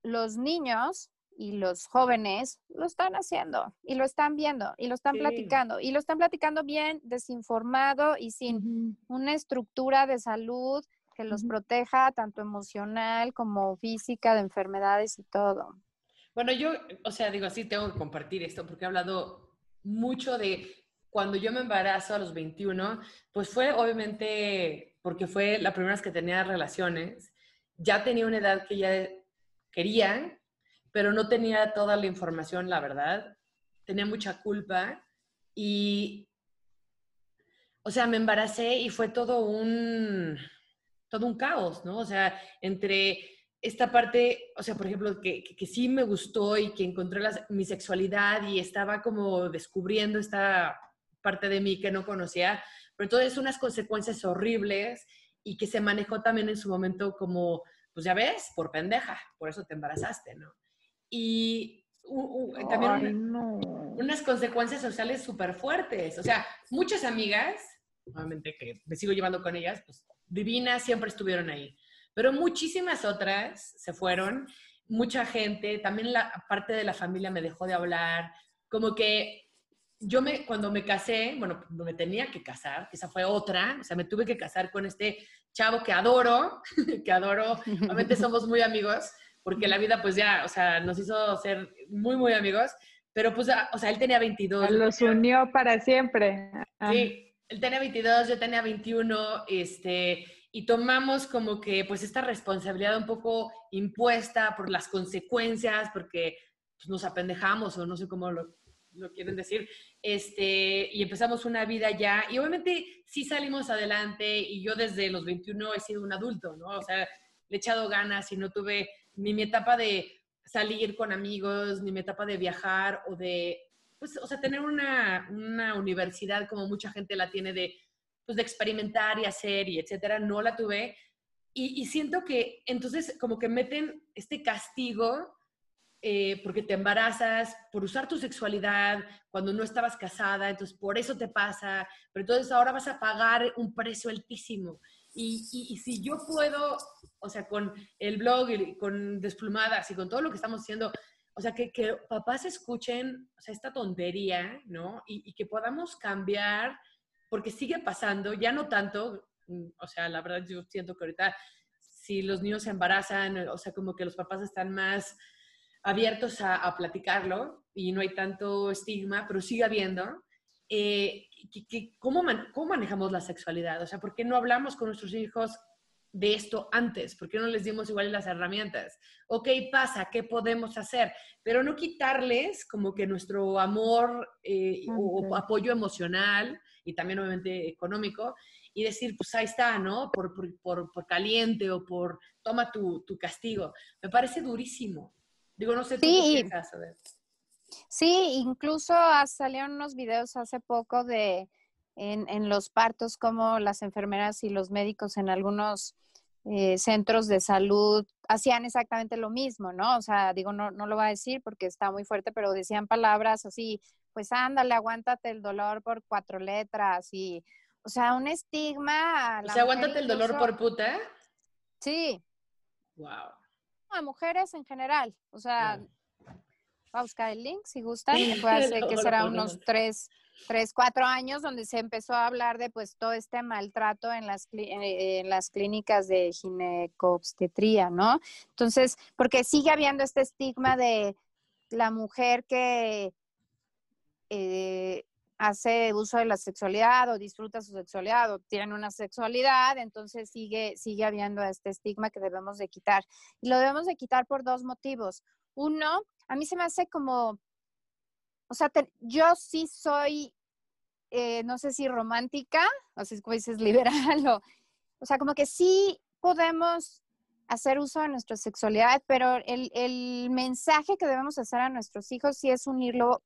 Los niños y los jóvenes lo están haciendo y lo están viendo y lo están platicando y lo están platicando bien desinformado y sin una estructura de salud que los proteja tanto emocional como física de enfermedades y todo. Bueno, yo, o sea, digo así, tengo que compartir esto porque he hablado mucho de cuando yo me embarazo a los 21, pues fue obviamente porque fue la primera vez que tenía relaciones. Ya tenía una edad que ya quería, pero no tenía toda la información, la verdad. Tenía mucha culpa y, o sea, me embaracé y fue todo un, todo un caos, ¿no? O sea, entre esta parte, o sea, por ejemplo, que, que, sí me gustó y que encontré mi sexualidad y estaba como descubriendo esta parte de mí que no conocía, pero entonces unas consecuencias horribles y que se manejó también en su momento como, pues ya ves, por pendeja, por eso te embarazaste, ¿no? Y también unas consecuencias sociales súper fuertes, o sea, muchas amigas, obviamente que me sigo llevando con ellas, pues divinas, siempre estuvieron ahí, pero muchísimas otras se fueron, mucha gente, también la parte de la familia me dejó de hablar, como que yo me, cuando me casé, bueno, me tenía que casar, esa fue otra, o sea, me tuve que casar con este chavo que adoro, que adoro, obviamente somos muy amigos, porque la vida pues ya, o sea, nos hizo ser muy, muy amigos, pero pues, o sea, él tenía 22. Los unió para siempre. Sí, él tenía 22, yo tenía 21, este, y tomamos como que pues esta responsabilidad un poco impuesta por las consecuencias, porque pues, nos apendejamos o no sé cómo lo, lo quieren decir, este, y empezamos una vida ya, y obviamente sí salimos adelante, y yo desde los 21 he sido un adulto, ¿no? O sea, le he echado ganas y no tuve ni mi etapa de salir con amigos, ni mi etapa de viajar o de, pues, o sea, tener una, una universidad como mucha gente la tiene de, pues, de experimentar y hacer y etcétera, no la tuve. Y, y siento que entonces como que meten este castigo eh, porque te embarazas, por usar tu sexualidad cuando no estabas casada, entonces por eso te pasa, pero entonces ahora vas a pagar un precio altísimo. Y, y, si yo puedo, o sea, con el blog y con Desplumadas y con todo lo que estamos haciendo, o sea, que, que papás escuchen, esta tontería, ¿no? Y, y que podamos cambiar, porque sigue pasando, ya no tanto, mm, o sea, la verdad yo siento que ahorita si los niños se embarazan, o sea, como que los papás están más abiertos a, platicarlo y no hay tanto estigma, pero sigue habiendo. Eh, ¿cómo, ¿Cómo manejamos la sexualidad? O sea, ¿por qué no hablamos con nuestros hijos de esto antes? ¿Por qué no les dimos igual las herramientas? Ok, pasa, ¿qué podemos hacer? Pero no quitarles como que nuestro amor eh, o, apoyo emocional y también obviamente económico y decir, pues ahí está, ¿no? Por, por, por, caliente o por toma tu, tu, castigo. Me parece durísimo. Digo, no sé tú sí. qué piensas Sí, incluso salieron unos videos hace poco de en, en, los partos, como las enfermeras y los médicos en algunos eh, centros de salud hacían exactamente lo mismo, ¿no? O sea, digo, no, no lo voy a decir porque está muy fuerte, pero decían palabras así, pues ándale, aguántate el dolor por cuatro letras y, o sea, un estigma. o sea, aguántate el dolor por puta. Sí. Wow. A mujeres en general, o sea, va a buscar el link si gustan, puede ser que será unos tres, tres, cuatro años donde se empezó a hablar de pues todo este maltrato en las, en las clínicas de ginecobstetría, ¿no? Entonces, porque sigue habiendo este estigma de la mujer que eh, hace uso de la sexualidad o disfruta su sexualidad o tiene una sexualidad, entonces sigue, sigue habiendo este estigma que debemos de quitar. Y lo debemos de quitar por dos motivos. Uno, a mí se me hace como, o sea, yo sí soy, eh, no sé si romántica, o si como dices liberal, o, o sea, como que sí podemos hacer uso de nuestra sexualidad, pero el, el mensaje que debemos hacer a nuestros hijos sí es unirlo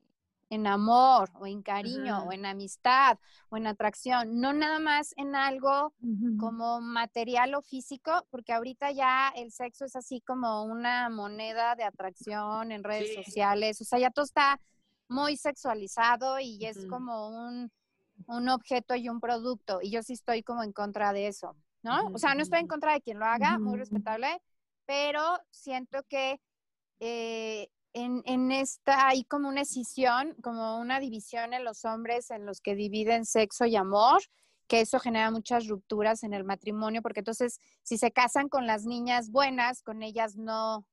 en amor o en cariño o en amistad o en atracción, no nada más en algo como material o físico, porque ahorita ya el sexo es así como una moneda de atracción en redes sociales, o sea, ya todo está muy sexualizado y es como un, un, objeto y un producto, y yo sí estoy como en contra de eso, ¿no? O sea, no estoy en contra de quien lo haga, muy respetable, pero siento que... Eh, en, esta hay como una escisión, como una división en los hombres en los que dividen sexo y amor, que eso genera muchas rupturas en el matrimonio, porque entonces si se casan con las niñas buenas, con ellas no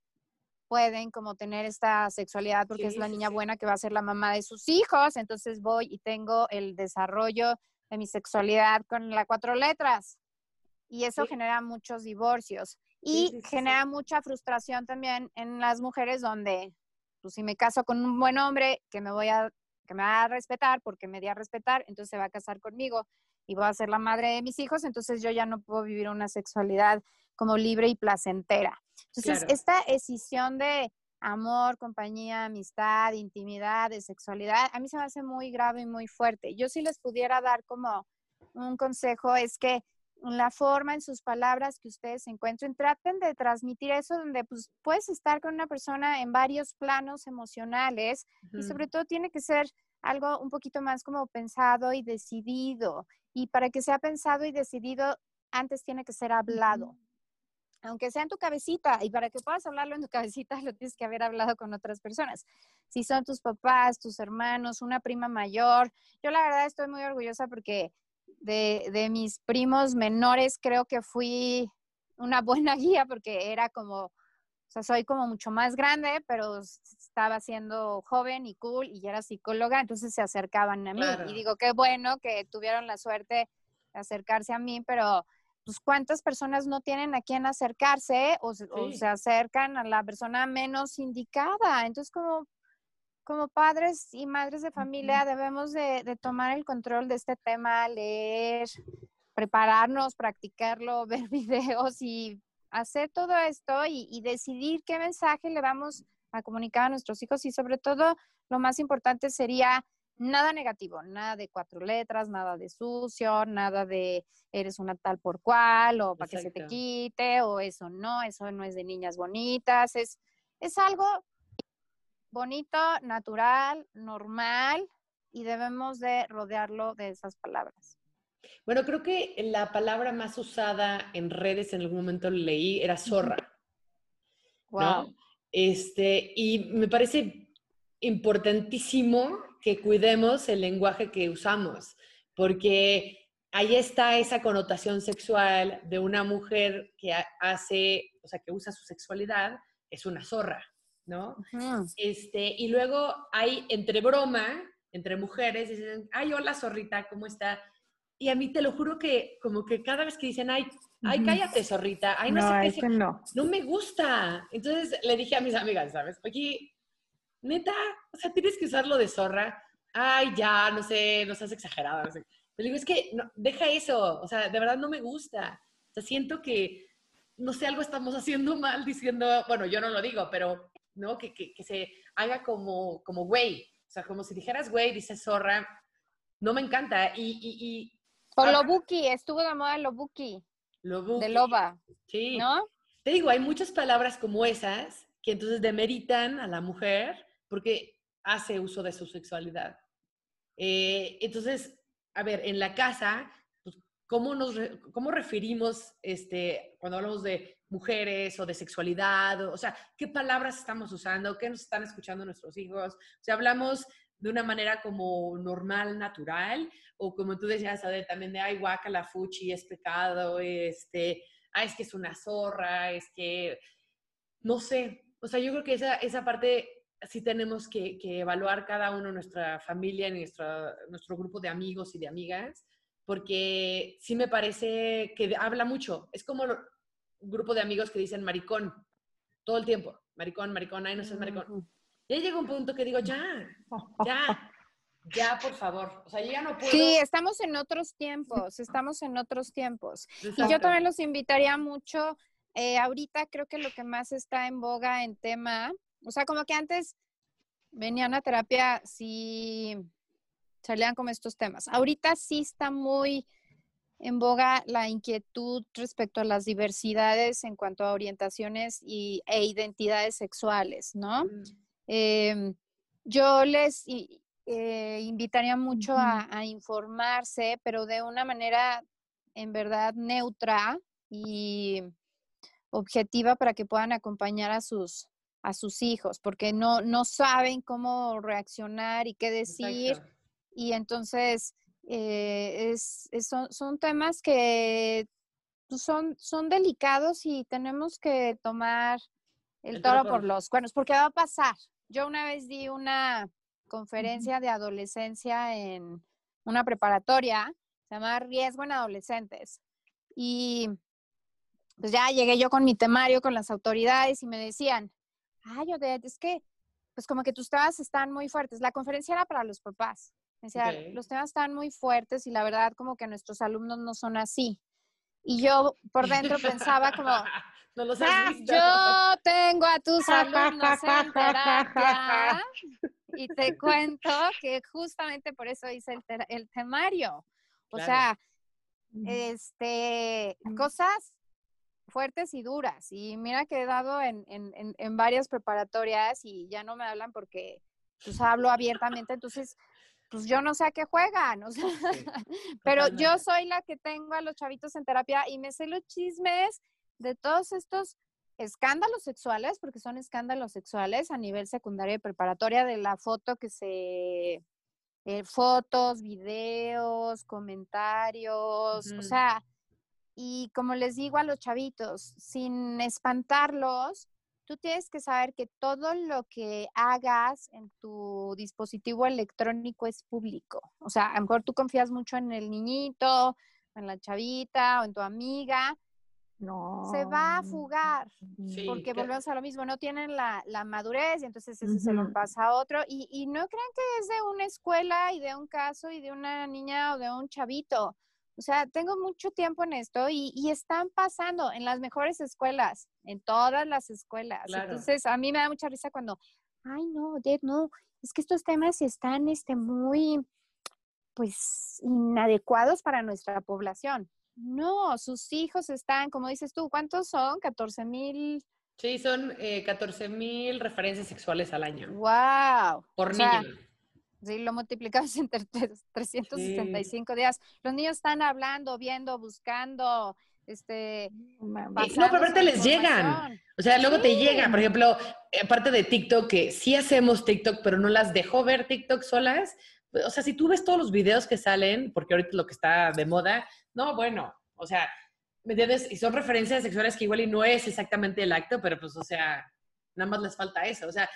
pueden como tener esta sexualidad porque es la niña buena que va a ser la mamá de sus hijos, entonces voy y tengo el desarrollo de mi sexualidad con las cuatro letras. Y eso genera muchos divorcios y genera mucha frustración también en las mujeres donde pues si me caso con un buen hombre que me voy a que me va a respetar porque me di a respetar, entonces se va a casar conmigo y voy a ser la madre de mis hijos, entonces yo ya no puedo vivir una sexualidad como libre y placentera. Entonces, esta escisión de amor, compañía, amistad, intimidad, de sexualidad, a mí se me hace muy grave y muy fuerte. Yo si les pudiera dar como un consejo es que la forma, en sus palabras que ustedes encuentren, traten de transmitir eso donde pues puedes estar con una persona en varios planos emocionales y sobre todo tiene que ser algo un poquito más como pensado y decidido. Y para que sea pensado y decidido, antes tiene que ser hablado. Aunque sea en tu cabecita, y para que puedas hablarlo en tu cabecita, lo tienes que haber hablado con otras personas. Si son tus papás, tus hermanos, una prima mayor. Yo la verdad estoy muy orgullosa porque de, mis primos menores, creo que fui una buena guía porque era como, o sea, soy como mucho más grande, pero estaba siendo joven y cool y ya era psicóloga, entonces se acercaban a mí. Y digo, qué bueno que tuvieron la suerte de acercarse a mí, pero pues cuántas personas no tienen a quién acercarse o, o se acercan a la persona menos indicada. Entonces, como, como padres y madres de familia debemos de, tomar el control de este tema, leer, prepararnos, practicarlo, ver videos y hacer todo esto y, decidir qué mensaje le vamos a comunicar a nuestros hijos. Y sobre todo lo más importante sería nada negativo, nada de cuatro letras, nada de sucio, nada de eres una tal por cual o para que se te quite o eso no, eso no es de niñas bonitas, es, es algo bonito, natural, normal y debemos de rodearlo de esas palabras. Bueno, creo que la palabra más usada en redes en algún momento leí era zorra. Wow. Este, y me parece importantísimo que cuidemos el lenguaje que usamos, porque ahí está esa connotación sexual de una mujer que hace, o sea, que usa su sexualidad, es una zorra. ¿No? este, y luego hay entre broma, entre mujeres, dicen, ay, hola zorrita, ¿cómo está? Y a mí te lo juro que como que cada vez que dicen, ay, ay, cállate zorrita, ay, no, sé qué, no. no me gusta. Entonces le dije a mis amigas, ¿sabes? Oye, neta, o sea, tienes que usarlo de zorra. Ay, ya, no sé, no seas exagerada. No Le digo, es que no, deja eso, o sea, de verdad no me gusta. O sea, siento que, no sé, algo estamos haciendo mal diciendo, bueno, yo no lo digo, pero, ¿no? Que, que, que se haga como, como güey. O sea, como si dijeras güey, dices zorra, no me encanta. Y, y, y o Lobuki, estuvo de moda Lobuki. Lobuki. De loba. Sí. ¿No? Te digo, hay muchas palabras como esas que entonces demeritan a la mujer porque hace uso de su sexualidad. Eh, entonces, a ver, en la casa, pues, ¿cómo, nos, ¿cómo referimos este, cuando hablamos de mujeres o de sexualidad? O, sea, ¿qué palabras estamos usando? ¿Qué nos están escuchando nuestros hijos? O sea, hablamos de una manera como normal, natural, o como tú decías, también de, ay, guaca, la fuchi, es pecado, este, ay, es que es una zorra, es que, no sé, o sea, yo creo que esa, esa parte sí tenemos que, que evaluar cada uno, nuestra familia, nuestra, nuestro grupo de amigos y de amigas, porque sí me parece que habla mucho. Es como grupo de amigos que dicen maricón todo el tiempo. Maricón, maricón, ay, no seas maricón. Ya llega un punto que digo, ya, ya, ya, por favor. O sea, ya no puedo. Sí, estamos en otros tiempos, estamos en otros tiempos. Y yo también los invitaría mucho. Eh, ahorita creo que lo que más está en boga en tema, o sea, como que antes venían a terapia, sí salían como estos temas. Ahorita sí está muy en boga la inquietud respecto a las diversidades en cuanto a orientaciones y, e identidades sexuales, ¿no? Mm. Em, yo les eh, invitaría mucho a, informarse, pero de una manera en verdad neutra y objetiva para que puedan acompañar a sus, a sus hijos, porque no, no saben cómo reaccionar y qué decir. Y entonces eh, es, son, son, temas que pues, son, son delicados y tenemos que tomar el toro por los cuernos, porque va a pasar, yo una vez di una conferencia de adolescencia en una preparatoria, se llama Riesgo en Adolescentes. Y pues ya llegué yo con mi temario, con las autoridades y me decían, ay, Odette, es que, pues como que tus temas están muy fuertes. La conferencia era para los papás. Me decían, los temas están muy fuertes y la verdad como que nuestros alumnos no son así. Y yo por dentro pensaba como, no los has ah, visto. Yo tengo a tus alumnos en terapia y te cuento que justamente por eso hice el, el temario. O sea, este, cosas fuertes y duras. Y mira que he dado en, en, en, varias preparatorias y ya no me hablan porque pues hablo abiertamente. Entonces, pues yo no sé a qué juegan, o sea, pero yo soy la que tengo a los chavitos en terapia y me sé los chismes de todos estos escándalos sexuales, porque son escándalos sexuales a nivel secundaria y preparatoria, de la foto que se... Eh, fotos, videos, comentarios, o sea, y como les digo a los chavitos, sin espantarlos, tú tienes que saber que todo lo que hagas en tu dispositivo electrónico es público. O sea, a lo mejor tú confías mucho en el niñito, en la chavita o en tu amiga, no. Se va a fugar, porque volvemos a lo mismo, no tienen la, madurez y entonces eso se lo pasa a otro. Y, y, no crean que es de una escuela y de un caso y de una niña o de un chavito. O sea, tengo mucho tiempo en esto y, y están pasando en las mejores escuelas, en todas las escuelas. Entonces, a mí me da mucha risa cuando, ay, no, Dad, no, es que estos temas están este, muy, pues, inadecuados para nuestra población. No, sus hijos están, como dices tú, ¿cuántos son? 14 mil. Sí, son eh, 14 mil referencias sexuales al año. ¡Wow! Por niño. Sí, lo multiplicamos entre 365 días. Los niños están hablando, viendo, buscando, este... No, pero aparte les llegan. O sea, luego te llegan. Por ejemplo, aparte de TikTok, que sí hacemos TikTok, pero no las dejo ver TikTok solas. O sea, si tú ves todos los videos que salen, porque ahorita lo que está de moda, no, bueno, o sea, ¿me entiendes? Y son referencias sexuales que igual y no es exactamente el acto, pero pues, o sea, nada más les falta eso. O sea,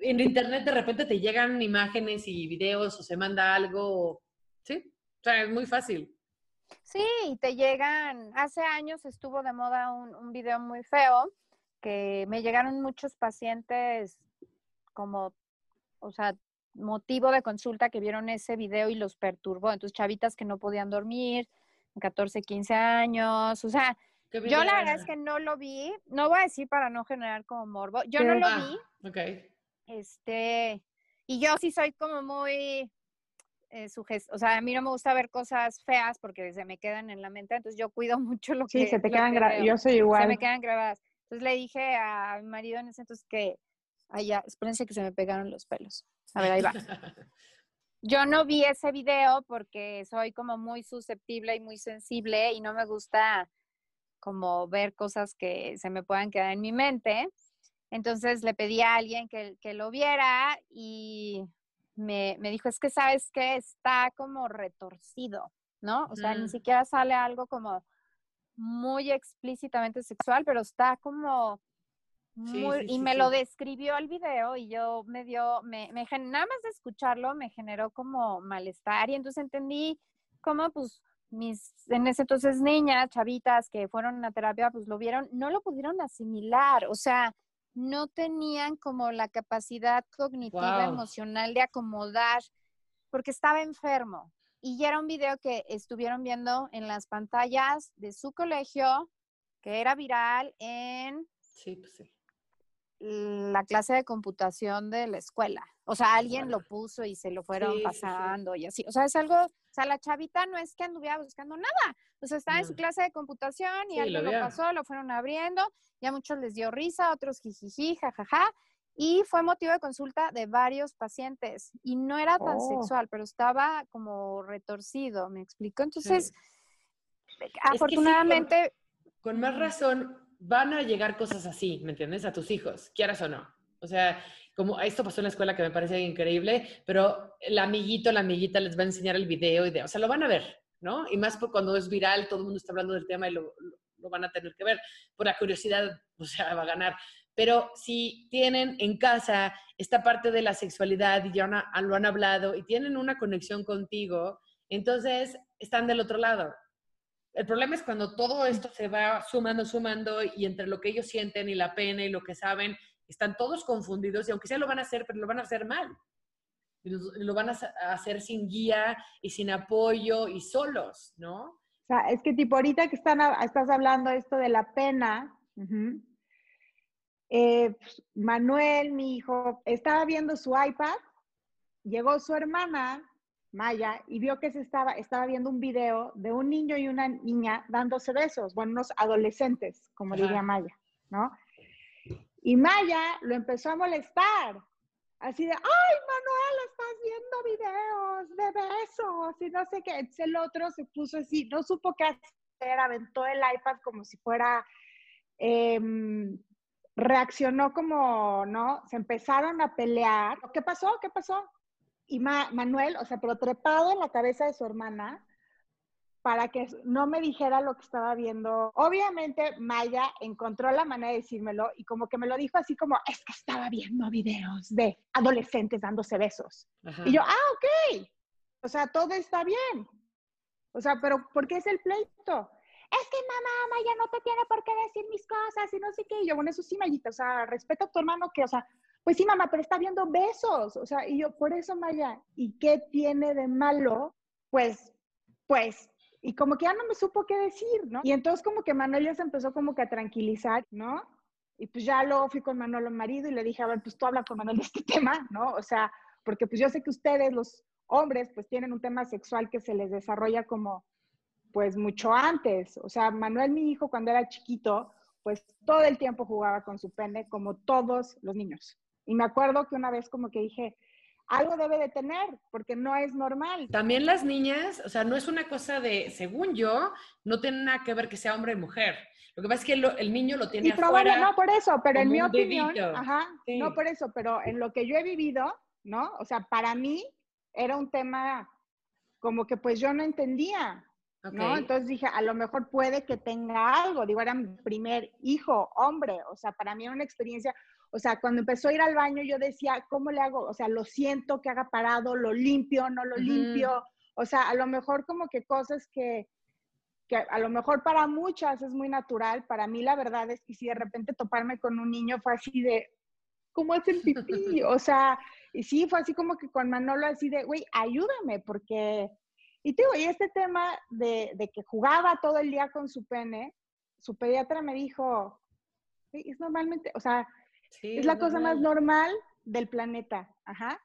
en internet de repente te llegan imágenes y videos o se manda algo, ¿sí? O sea, es muy fácil. Sí, te llegan, hace años estuvo de moda un, un video muy feo, que me llegaron muchos pacientes como, o sea, motivo de consulta que vieron ese video y los perturbó. Entonces, chavitas que no podían dormir, 14, 15 años, o sea, yo la verdad es que no lo vi, no voy a decir para no generar como morbo, yo no lo Ah, vi, ok. Este, y yo sí soy como muy eh, o sea, a mí no me gusta ver cosas feas porque se me quedan en la mente, entonces yo cuido mucho lo que Sí, se te quedan que gra- veo. Yo soy se igual. me quedan grabadas. Entonces le dije a mi marido en ese entonces que, ay ya, espérense que se me pegaron los pelos. A ver, ahí va. Yo no vi ese video porque soy como muy susceptible y muy sensible y no me gusta como ver cosas que se me puedan quedar en mi mente. Entonces le pedí a alguien que, que lo viera y me, me dijo, es que sabes que está como retorcido, ¿no? O sea, ni Mm. siquiera sale algo como muy explícitamente sexual, pero está como Sí, muy, sí, y sí, me lo describió el video y yo me dio, me, me nada más de escucharlo me generó como malestar y entonces entendí cómo pues mis, en ese entonces niñas, chavitas que fueron a terapia, pues lo vieron, no lo pudieron asimilar, o sea, no tenían como la capacidad cognitiva, emocional de acomodar, porque estaba enfermo. Y ya era un video que estuvieron viendo en las pantallas de su colegio, que era viral en Sí, pues sí. La clase de computación de la escuela. O sea, alguien lo puso y se lo fueron Sí, sí, sí. pasando y así. O sea, es algo, o sea, la chavita no es que anduviera buscando nada. O sea, estaba en su clase de computación y Sí, lo alguien lo, vio. pasó, lo fueron abriendo, y a muchos les dio risa, otros jijiji, jajaja. Y fue motivo de consulta de varios pacientes. Y no era tan Oh. sexual, pero estaba como retorcido, ¿me explico? Entonces, con- afortunadamente, Con más razón, van a llegar cosas así, ¿me entiendes? A tus hijos, quieras o no. O sea, como esto pasó en la escuela que me parece increíble, pero el amiguito, la amiguita les va a enseñar el video y de, o sea, lo van a ver, ¿no? Y más por cuando es viral, todo el mundo está hablando del tema y lo, lo- van a tener que ver. Por la curiosidad, o sea, va a ganar. Pero si tienen en casa esta parte de la sexualidad y ya lo han hablado y tienen una conexión contigo, entonces están del otro lado. El problema es cuando todo esto se va sumando, sumando y entre lo que ellos sienten y la pena y lo que saben, están todos confundidos y aunque sea lo van a hacer, pero lo van a hacer mal. Lo, lo van a hacer sin guía y sin apoyo y solos, ¿no? O sea, es que tipo ahorita que están, estás hablando esto de la pena, eh, pues, Manuel, mi hijo, estaba viendo su iPad, llegó su hermana, Maya, y vio que se estaba, estaba viendo un video de un niño y una niña dándose besos, bueno, unos adolescentes, como Ajá. diría Maya, ¿no? Y Maya lo empezó a molestar, así de, ay, Manuel, estás viendo videos de besos y no sé qué. Entonces el otro se puso así, no supo qué hacer, aventó el iPad como si fuera, em, reaccionó como, ¿no? Se empezaron a pelear. ¿Qué pasó? ¿Qué pasó? Y Ma- Manuel, o sea, pero trepado en la cabeza de su hermana para que no me dijera lo que estaba viendo. Obviamente Maya encontró la manera de decírmelo y como que me lo dijo así como, es que estaba viendo videos de adolescentes dándose besos. Ajá. Y yo, ah, ok. O sea, todo está bien. O sea, pero ¿por qué es el pleito? Es que mamá, Maya no te tiene por qué decir mis cosas y no sé qué. Y yo, bueno, eso sí, Mayita, o sea, respeto a tu hermano que, o sea, pues sí, mamá, pero está viendo besos. O sea, y yo, por eso, Maya, ¿y qué tiene de malo? Pues, pues, y como que ya no me supo qué decir, ¿no? Y entonces como que Manuel ya se empezó como que a tranquilizar, ¿no? Y pues ya luego fui con Manuel, el marido, y le dije, a ver, pues tú habla con Manuel de este tema, ¿no? O sea, porque pues yo sé que ustedes, los hombres, pues tienen un tema sexual que se les desarrolla como, pues mucho antes. O sea, Manuel, mi hijo, cuando era chiquito, pues todo el tiempo jugaba con su pene, como todos los niños. Y me acuerdo que una vez como que dije, algo debe de tener, porque no es normal. También las niñas, o sea, no es una cosa de, según yo, no tiene nada que ver que sea hombre y mujer. Lo que pasa es que lo- el niño lo tiene Y probable, afuera. no por eso, pero en mi opinión, dedito. ajá, Sí. no por eso, pero en lo que yo he vivido, ¿no? O sea, para mí era un tema como que pues yo no entendía. ¿no? Entonces dije, a lo mejor puede que tenga algo. Digo, era mi primer hijo, hombre. O sea, para mí era una experiencia. O sea, cuando empezó a ir al baño, yo decía, ¿cómo le hago? O sea, lo siento que haga parado, lo limpio, no lo limpio. O sea, a lo mejor como que cosas que, que a lo mejor para muchas es muy natural. Para mí, la verdad es que si de repente toparme con un niño fue así de, ¿cómo hacen pipí? O sea, y sí, fue así como que con Manolo así de, güey, ayúdame, porque y te digo, y este tema de, que jugaba todo el día con su pene, su pediatra me dijo, es normalmente, o sea, es la cosa más normal del planeta, ajá.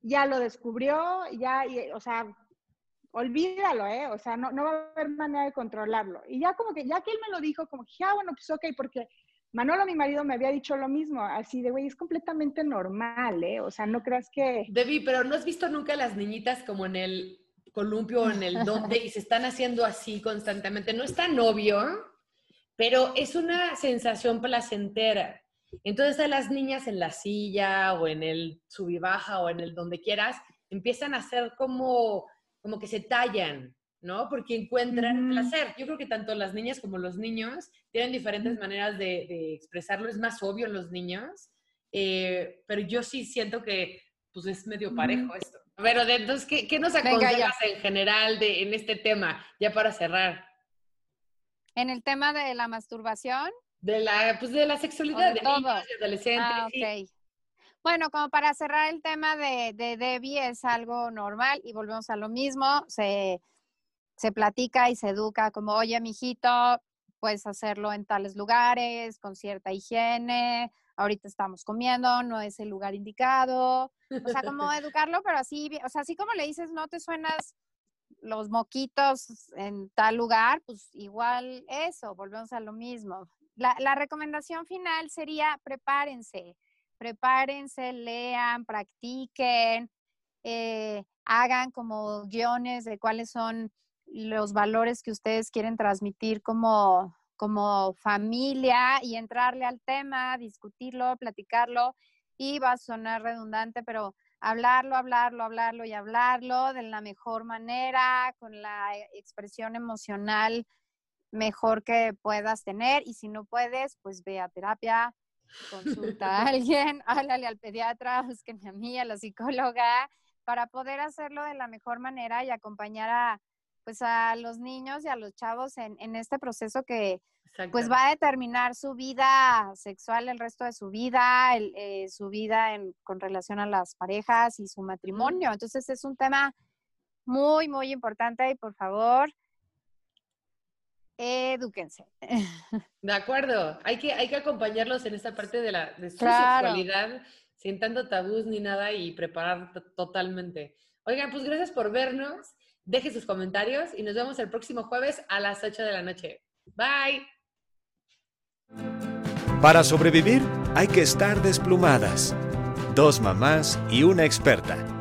Ya lo descubrió, ya, o sea, olvídalo, ¿eh? O sea, no, no va a haber manera de controlarlo. Y ya como que, ya que él me lo dijo, como que, ah, bueno, pues ok, porque Manolo, mi marido, me había dicho lo mismo, así de, güey, es completamente normal, ¿eh? O sea, no creas que... Debbie, pero ¿no has visto nunca a las niñitas como en el columpio en el donde y se están haciendo así constantemente. No es tan obvio, pero es una sensación placentera. Entonces a las niñas en la silla o en el subibaja o en el donde quieras, empiezan a hacer como, como que se tallan, ¿no? Porque encuentran placer. Yo creo que tanto las niñas como los niños tienen diferentes maneras de, expresarlo. Es más obvio en los niños, eh, pero yo sí siento que pues es medio parejo esto. Pero entonces, ¿qué, nos aconsejas en general de, en este tema, ya para cerrar? En el tema de la masturbación. De la, pues de la sexualidad de, niños, de adolescentes. Ah, bueno, como para cerrar el tema de, de Debbie, es algo normal y volvemos a lo mismo. Se, se platica y se educa como, oye, mijito, puedes hacerlo en tales lugares, con cierta higiene, ahorita estamos comiendo, no es el lugar indicado. O sea, como educarlo, pero así, o sea, así como le dices, no te suenas los moquitos en tal lugar, pues igual eso, volvemos a lo mismo. La, recomendación final sería prepárense, prepárense, lean, practiquen, eh, hagan como guiones de cuáles son los valores que ustedes quieren transmitir como, como familia y entrarle al tema, discutirlo, platicarlo y va a sonar redundante, pero hablarlo, hablarlo, hablarlo y hablarlo de la mejor manera, con la expresión emocional mejor que puedas tener y si no puedes, pues ve a terapia, consulta a alguien, háblale al pediatra, búsquenme a mí, a la psicóloga, para poder hacerlo de la mejor manera y acompañar a, pues a los niños y a los chavos en, en este proceso que pues va a determinar su vida sexual el resto de su vida, eh, su vida en, con relación a las parejas y su matrimonio. Entonces es un tema muy, muy importante y por favor, edúquense. De acuerdo, hay que, hay que acompañarlos en esta parte de, la, de su sexualidad sin tanto tabús ni nada y preparar totalmente. Oigan, pues gracias por vernos. Deje sus comentarios y nos vemos el próximo jueves a las 8 de la noche. Bye. Para sobrevivir hay que estar desplumadas. Dos mamás y una experta